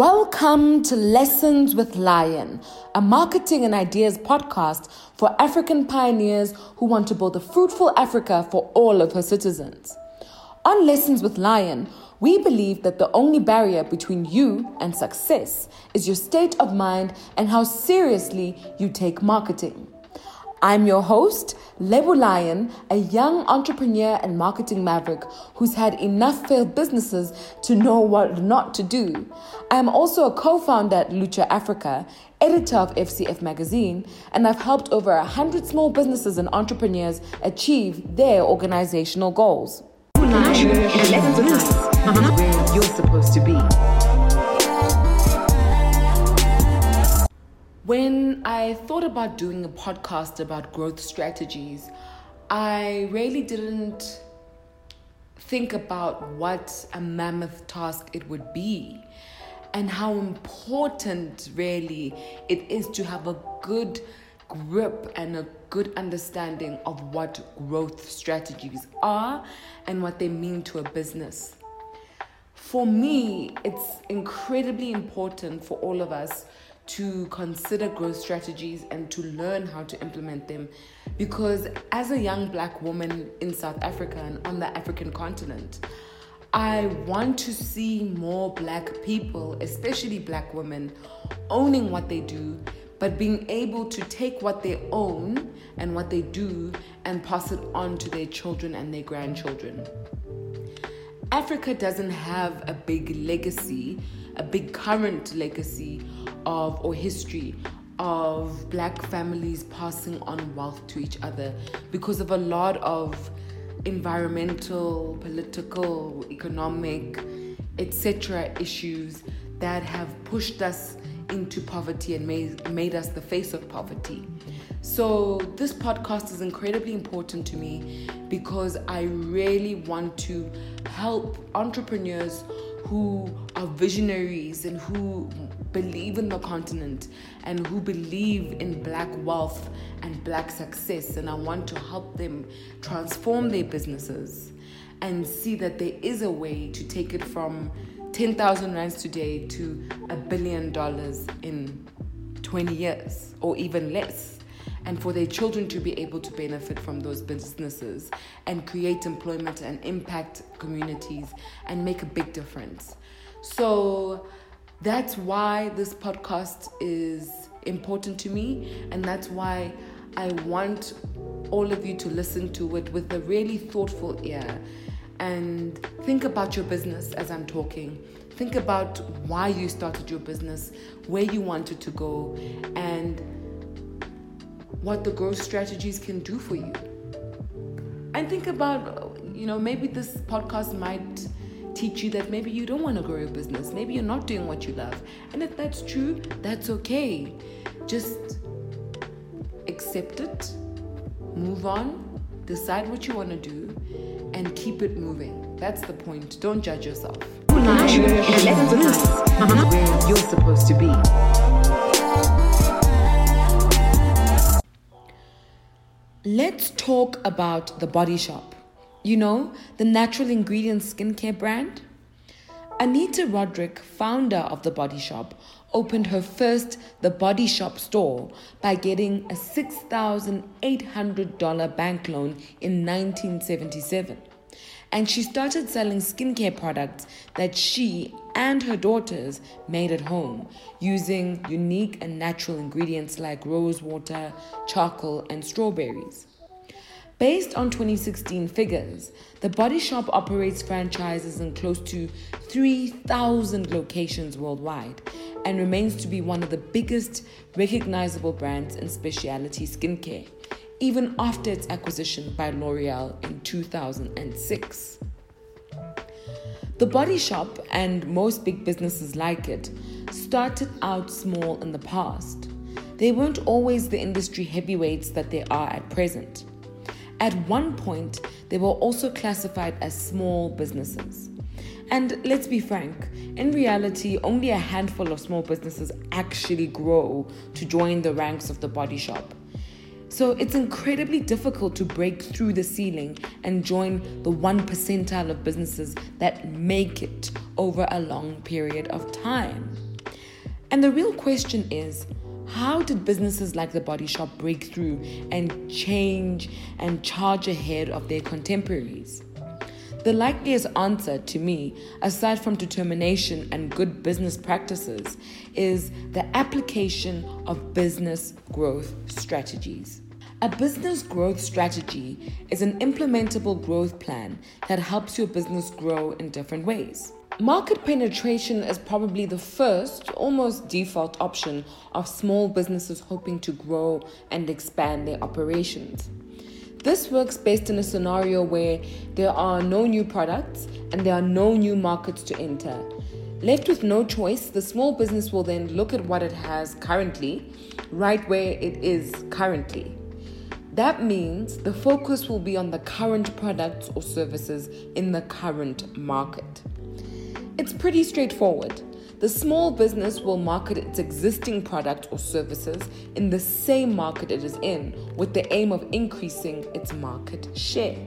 Welcome to Lessons with Lion, a marketing and ideas podcast for African pioneers who want to build a fruitful Africa for all of her citizens. On Lessons with Lion, we believe that the only barrier between you and success is your state of mind and how seriously you take marketing. I'm your host, Lebo Lion, a young entrepreneur and marketing maverick who's had enough failed businesses to know what not to do. I am also a co founder at Lucha Africa, editor of FCF Magazine, and I've helped over 100 small businesses and entrepreneurs achieve their organizational goals. You're supposed to be. When I thought about doing a podcast about growth strategies, I really didn't think about what a mammoth task it would be and how important really it is to have a good grip and a good understanding of what growth strategies are and what they mean to a business. For me, it's incredibly important for all of us to consider growth strategies and to learn how to implement them. Because as a young black woman in South Africa and on the African continent, I want to see more black people, especially black women, owning what they do, but being able to take what they own and what they do and pass it on to their children and their grandchildren. Africa doesn't have a big legacy, a big current legacy of or history of black families passing on wealth to each other because of a lot of environmental, political, economic, etc. issues that have pushed us into poverty and made, made us the face of poverty. So, this podcast is incredibly important to me because I really want to help entrepreneurs who are visionaries and who believe in the continent and who believe in black wealth and black success. And I want to help them transform their businesses and see that there is a way to take it from 10,000 rands today to a billion dollars in 20 years or even less and for their children to be able to benefit from those businesses and create employment and impact communities and make a big difference. So that's why this podcast is important to me, and that's why I want all of you to listen to it with a really thoughtful ear and think about your business as I'm talking. Think about why you started your business, where you wanted to go, and what the growth strategies can do for you. And think about, you know, maybe this podcast might teach you that maybe you don't want to grow your business. Maybe you're not doing what you love. And if that's true, that's okay. Just accept it, move on, decide what you want to do, and keep it moving. That's the point. Don't judge yourself. You're supposed to be. Let's talk about the body shop. You know, the natural ingredients skincare brand? Anita Roddick, founder of The Body Shop, opened her first The Body Shop store by getting a $6,800 bank loan in 1977. And she started selling skincare products that she and her daughters made at home using unique and natural ingredients like rose water, charcoal, and strawberries. Based on 2016 figures, the Body Shop operates franchises in close to 3,000 locations worldwide and remains to be one of the biggest recognizable brands in specialty skincare, even after its acquisition by L'Oreal in 2006. The Body Shop and most big businesses like it started out small in the past. They weren't always the industry heavyweights that they are at present. At one point, they were also classified as small businesses. And let's be frank, in reality, only a handful of small businesses actually grow to join the ranks of the body shop. So it's incredibly difficult to break through the ceiling and join the one percentile of businesses that make it over a long period of time. And the real question is how did businesses like The Body Shop break through and change and charge ahead of their contemporaries? The likeliest answer to me, aside from determination and good business practices, is the application of business growth strategies. A business growth strategy is an implementable growth plan that helps your business grow in different ways. Market penetration is probably the first, almost default option of small businesses hoping to grow and expand their operations. This works based in a scenario where there are no new products and there are no new markets to enter. Left with no choice, the small business will then look at what it has currently, right where it is currently. That means the focus will be on the current products or services in the current market. It's pretty straightforward. The small business will market its existing product or services in the same market it is in with the aim of increasing its market share.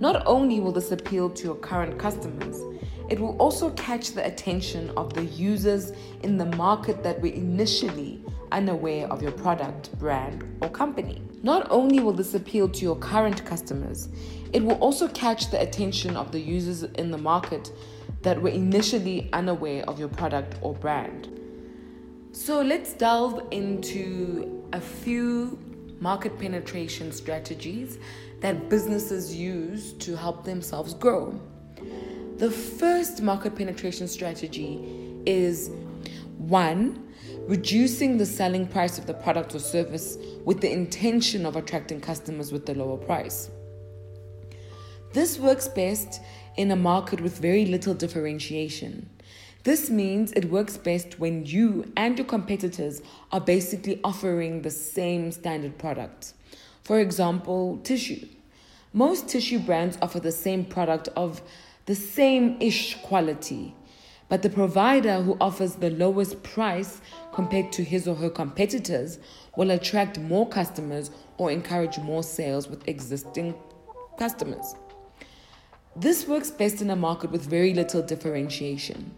Not only will this appeal to your current customers, it will also catch the attention of the users in the market that were initially unaware of your product, brand, or company. Not only will this appeal to your current customers, it will also catch the attention of the users in the market that were initially unaware of your product or brand. So let's delve into a few market penetration strategies that businesses use to help themselves grow. The first market penetration strategy is one, reducing the selling price of the product or service with the intention of attracting customers with the lower price. This works best in a market with very little differentiation. This means it works best when you and your competitors are basically offering the same standard product. For example, tissue. Most tissue brands offer the same product of the same ish quality, but the provider who offers the lowest price compared to his or her competitors will attract more customers or encourage more sales with existing customers. This works best in a market with very little differentiation.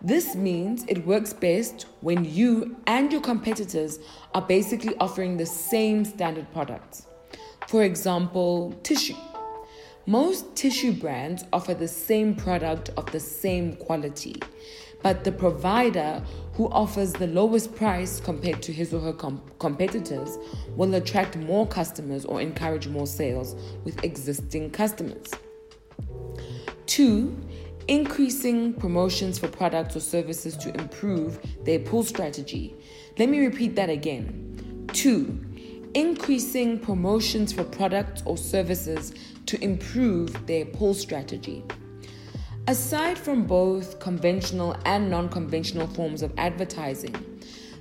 This means it works best when you and your competitors are basically offering the same standard products. For example, tissue. Most tissue brands offer the same product of the same quality, but the provider who offers the lowest price compared to his or her com- competitors will attract more customers or encourage more sales with existing customers. Two, increasing promotions for products or services to improve their pull strategy. Let me repeat that again. Two, increasing promotions for products or services to improve their pull strategy. Aside from both conventional and non conventional forms of advertising,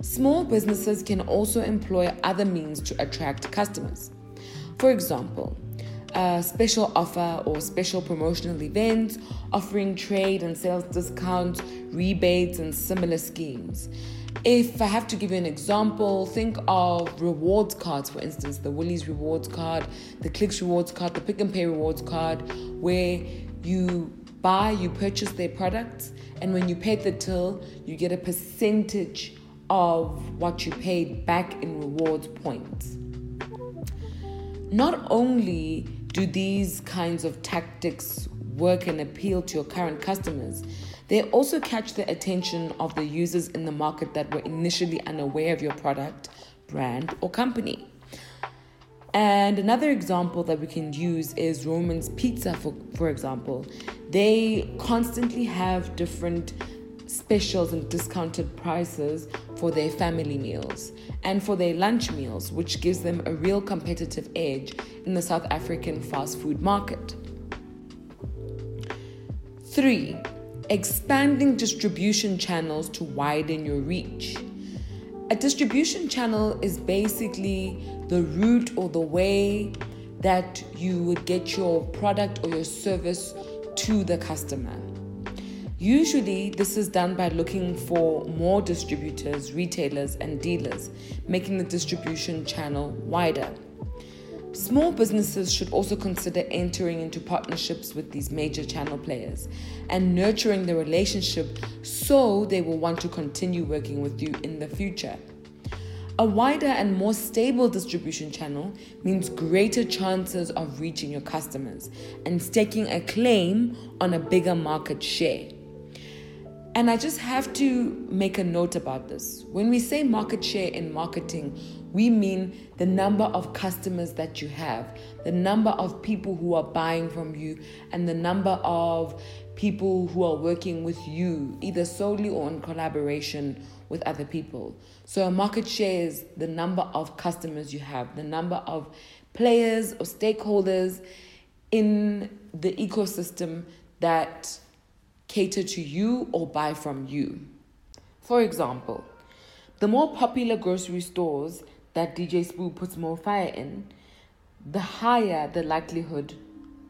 small businesses can also employ other means to attract customers. For example, a special offer or special promotional events, offering trade and sales discounts, rebates, and similar schemes. If I have to give you an example, think of rewards cards, for instance, the Woolies rewards card, the Clicks rewards card, the Pick n Pay rewards card, where you buy, you purchase their products, and when you pay the till, you get a percentage of what you paid back in rewards points. Not only do these kinds of tactics work and appeal to your current customers, they also catch the attention of the users in the market that were initially unaware of your product, brand, or company. And another example that we can use is Roman's Pizza, for, for example. They constantly have different specials and discounted prices for their family meals and for their lunch meals, which gives them a real competitive edge in the South African fast food market. Three, expanding distribution channels to widen your reach. A distribution channel is basically the route or the way that you would get your product or your service to the customer. Usually, this is done by looking for more distributors, retailers, and dealers, making the distribution channel wider. Small businesses should also consider entering into partnerships with these major channel players and nurturing the relationship so they will want to continue working with you in the future. A wider and more stable distribution channel means greater chances of reaching your customers and staking a claim on a bigger market share. And I just have to make a note about this. When we say market share in marketing, we mean the number of customers that you have, the number of people who are buying from you, and the number of people who are working with you, either solely or in collaboration with other people. So, a market share is the number of customers you have, the number of players or stakeholders in the ecosystem that cater to you or buy from you. For example, the more popular grocery stores that DJ Sbu puts MoFaya in, the higher the likelihood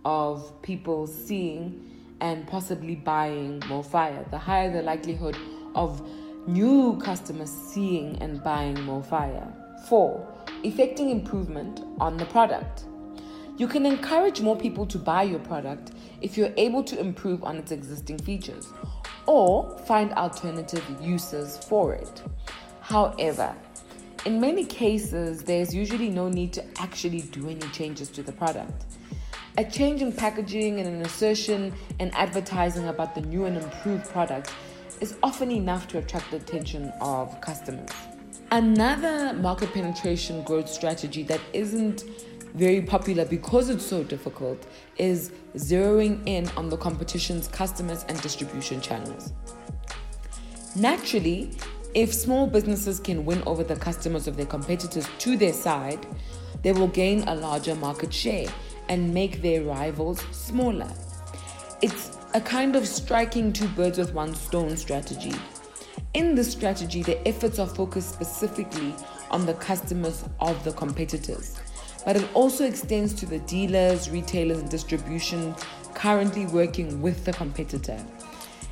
of people seeing and possibly buying MoFaya, the higher the likelihood of new customers seeing and buying MoFaya. Four, effecting improvement on the product. You can encourage more people to buy your product if you're able to improve on its existing features or find alternative uses for it. However, in many cases, there's usually no need to actually do any changes to the product. A change in packaging and an assertion and advertising about the new and improved product is often enough to attract the attention of customers. Another market penetration growth strategy that isn't very popular because it's so difficult is zeroing in on the competition's customers and distribution channels. Naturally, if small businesses can win over the customers of their competitors to their side, they will gain a larger market share and make their rivals smaller. It's a kind of striking two birds with one stone strategy. In this strategy, the efforts are focused specifically on the customers of the competitors, but it also extends to the dealers, retailers, and distribution currently working with the competitor.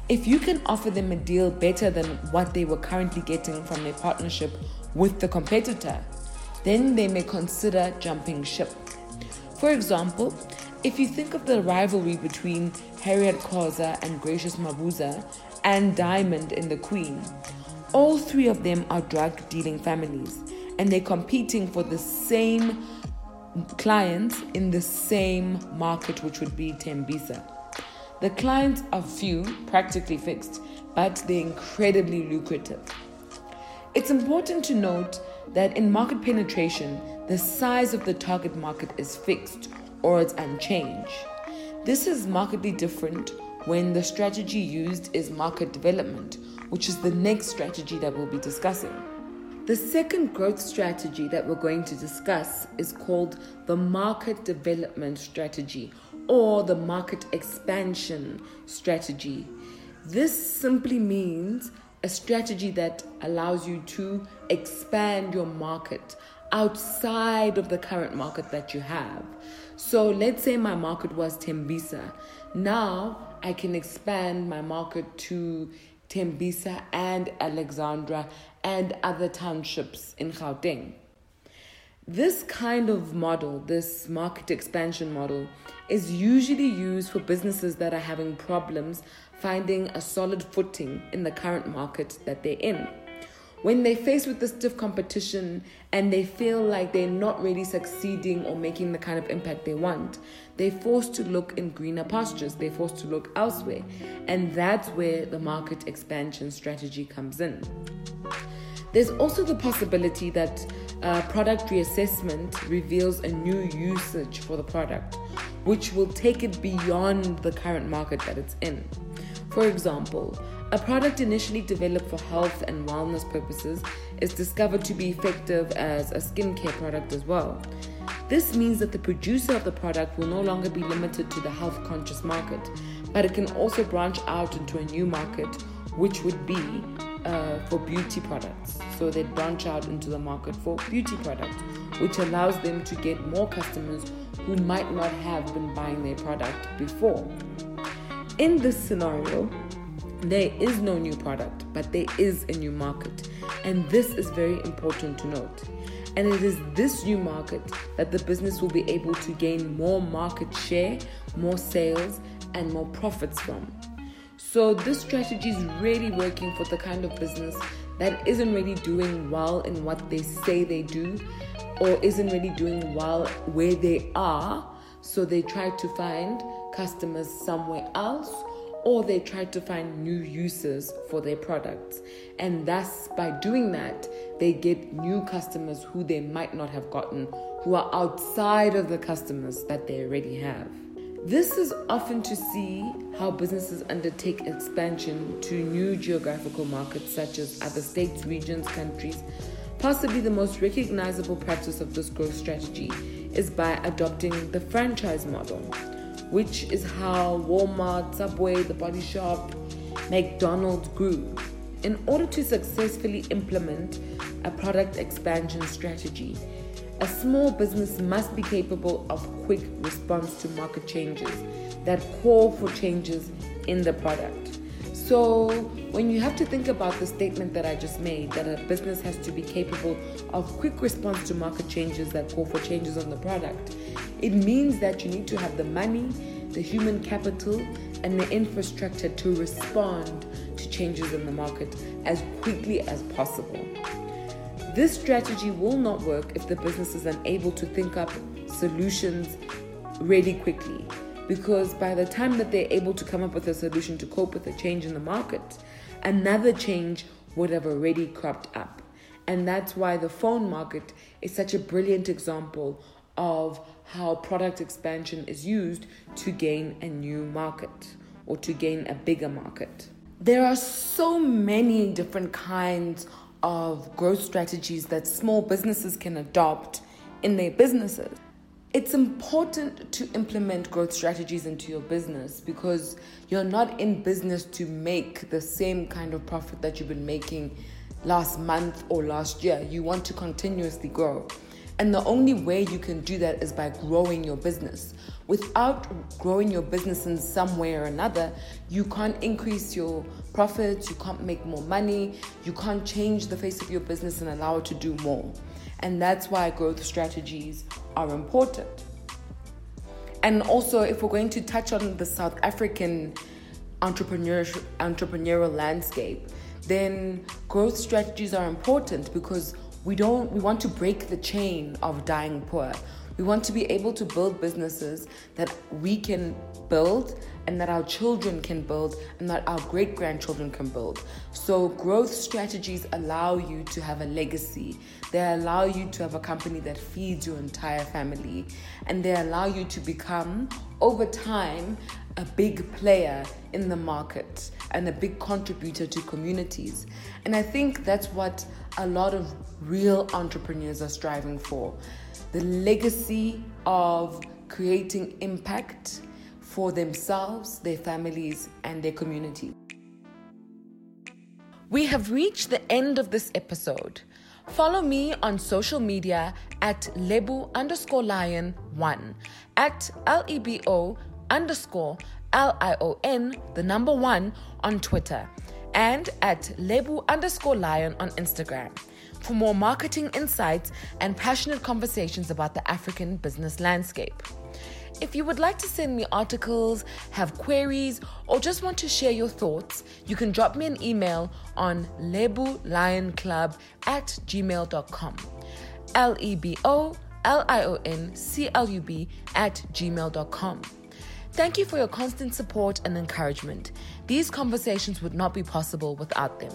If you can offer them a deal better than what they were currently getting from their partnership with the competitor, then they may consider jumping ship. For example, if you think of the rivalry between Harriet Khoza and Gracious Mabuza and Diamond in The Queen, all three of them are drug dealing families and they're competing for the same clients in the same market, which would be Tembisa. The clients are few, practically fixed, but they're incredibly lucrative. It's important to note that in market penetration, the size of the target market is fixed or it's unchanged. This is markedly different when the strategy used is market development, which is the next strategy that we'll be discussing. The second growth strategy that we're going to discuss is called the market development strategy or the market expansion strategy. This simply means a strategy that allows you to expand your market outside of the current market that you have. So let's say my market was Tembisa. Now I can expand my market to Tembisa and Alexandra and other townships in Gauteng. This kind of model, this market expansion model, is usually used for businesses that are having problems finding a solid footing in the current market that they're in. When they're faced with the stiff competition and they feel like they're not really succeeding or making the kind of impact they want, they're forced to look in greener pastures, they're forced to look elsewhere. And that's where the market expansion strategy comes in. There's also the possibility that uh, product reassessment reveals a new usage for the product, which will take it beyond the current market that it's in. For example, a product initially developed for health and wellness purposes is discovered to be effective as a skincare product as well. This means that the producer of the product will no longer be limited to the health conscious market, but it can also branch out into a new market, which would be uh, for beauty products. So they branch out into the market for beauty products, which allows them to get more customers who might not have been buying their product before. In this scenario, there is no new product, but there is a new market. And this is very important to note. And it is this new market that the business will be able to gain more market share, more sales, and more profits from. So, this strategy is really working for the kind of business that isn't really doing well in what they say they do or isn't really doing well where they are. So, they try to find customers somewhere else or they try to find new uses for their products. And thus, by doing that, they get new customers who they might not have gotten, who are outside of the customers that they already have. This is often to see how businesses undertake expansion to new geographical markets such as other states, regions, countries. Possibly the most recognizable practice of this growth strategy is by adopting the franchise model, which is how Walmart, Subway, The Body Shop, McDonald's grew. In order to successfully implement a product expansion strategy, a small business must be capable of quick response to market changes that call for changes in the product. So, when you have to think about the statement that I just made, that a business has to be capable of quick response to market changes that call for changes on the product, it means that you need to have the money, the human capital, and the infrastructure to respond to changes in the market as quickly as possible. This strategy will not work if the business is unable to think up solutions really quickly. Because by the time that they're able to come up with a solution to cope with a change in the market, another change would have already cropped up. And that's why the phone market is such a brilliant example of how product expansion is used to gain a new market or to gain a bigger market. There are so many different kinds of growth strategies that small businesses can adopt in their businesses. It's important to implement growth strategies into your business because you're not in business to make the same kind of profit that you've been making last month or last year. You want to continuously grow. And the only way you can do that is by growing your business. Without growing your business in some way or another, you can't increase your profits, you can't make more money, you can't change the face of your business and allow it to do more. And that's why growth strategies are important. And also, if we're going to touch on the South African entrepreneurial, landscape, then growth strategies are important because we don't we want to break the chain of dying poor we want to be able to build businesses that we can build and that our children can build and that our great grandchildren can build. So, growth strategies allow you to have a legacy. They allow you to have a company that feeds your entire family. And they allow you to become, over time, a big player in the market and a big contributor to communities. And I think that's what a lot of real entrepreneurs are striving for the legacy of creating impact for themselves, their families, and their community. We have reached the end of this episode. Follow me on social media at Lebo underscore lion one, at L E B O underscore L I O N, the number one on Twitter, and at Lebo underscore lion on Instagram for more marketing insights and passionate conversations about the African business landscape. If you would like to send me articles, have queries, or just want to share your thoughts, you can drop me an email on lebolionclub at gmail.com. L E B O L I O N C L U B at gmail.com. Thank you for your constant support and encouragement. These conversations would not be possible without them.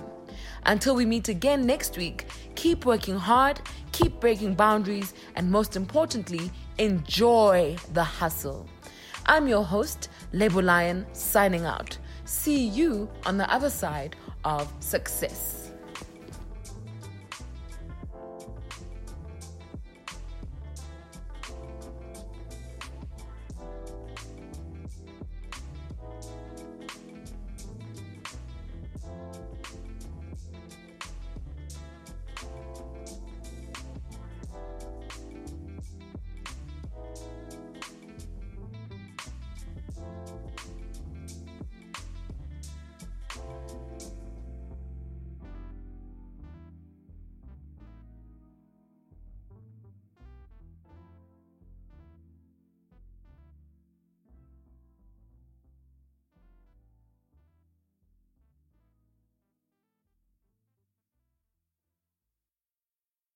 Until we meet again next week, keep working hard, keep breaking boundaries, and most importantly, enjoy the hustle. I'm your host, Lebo Lion, signing out. See you on the other side of success.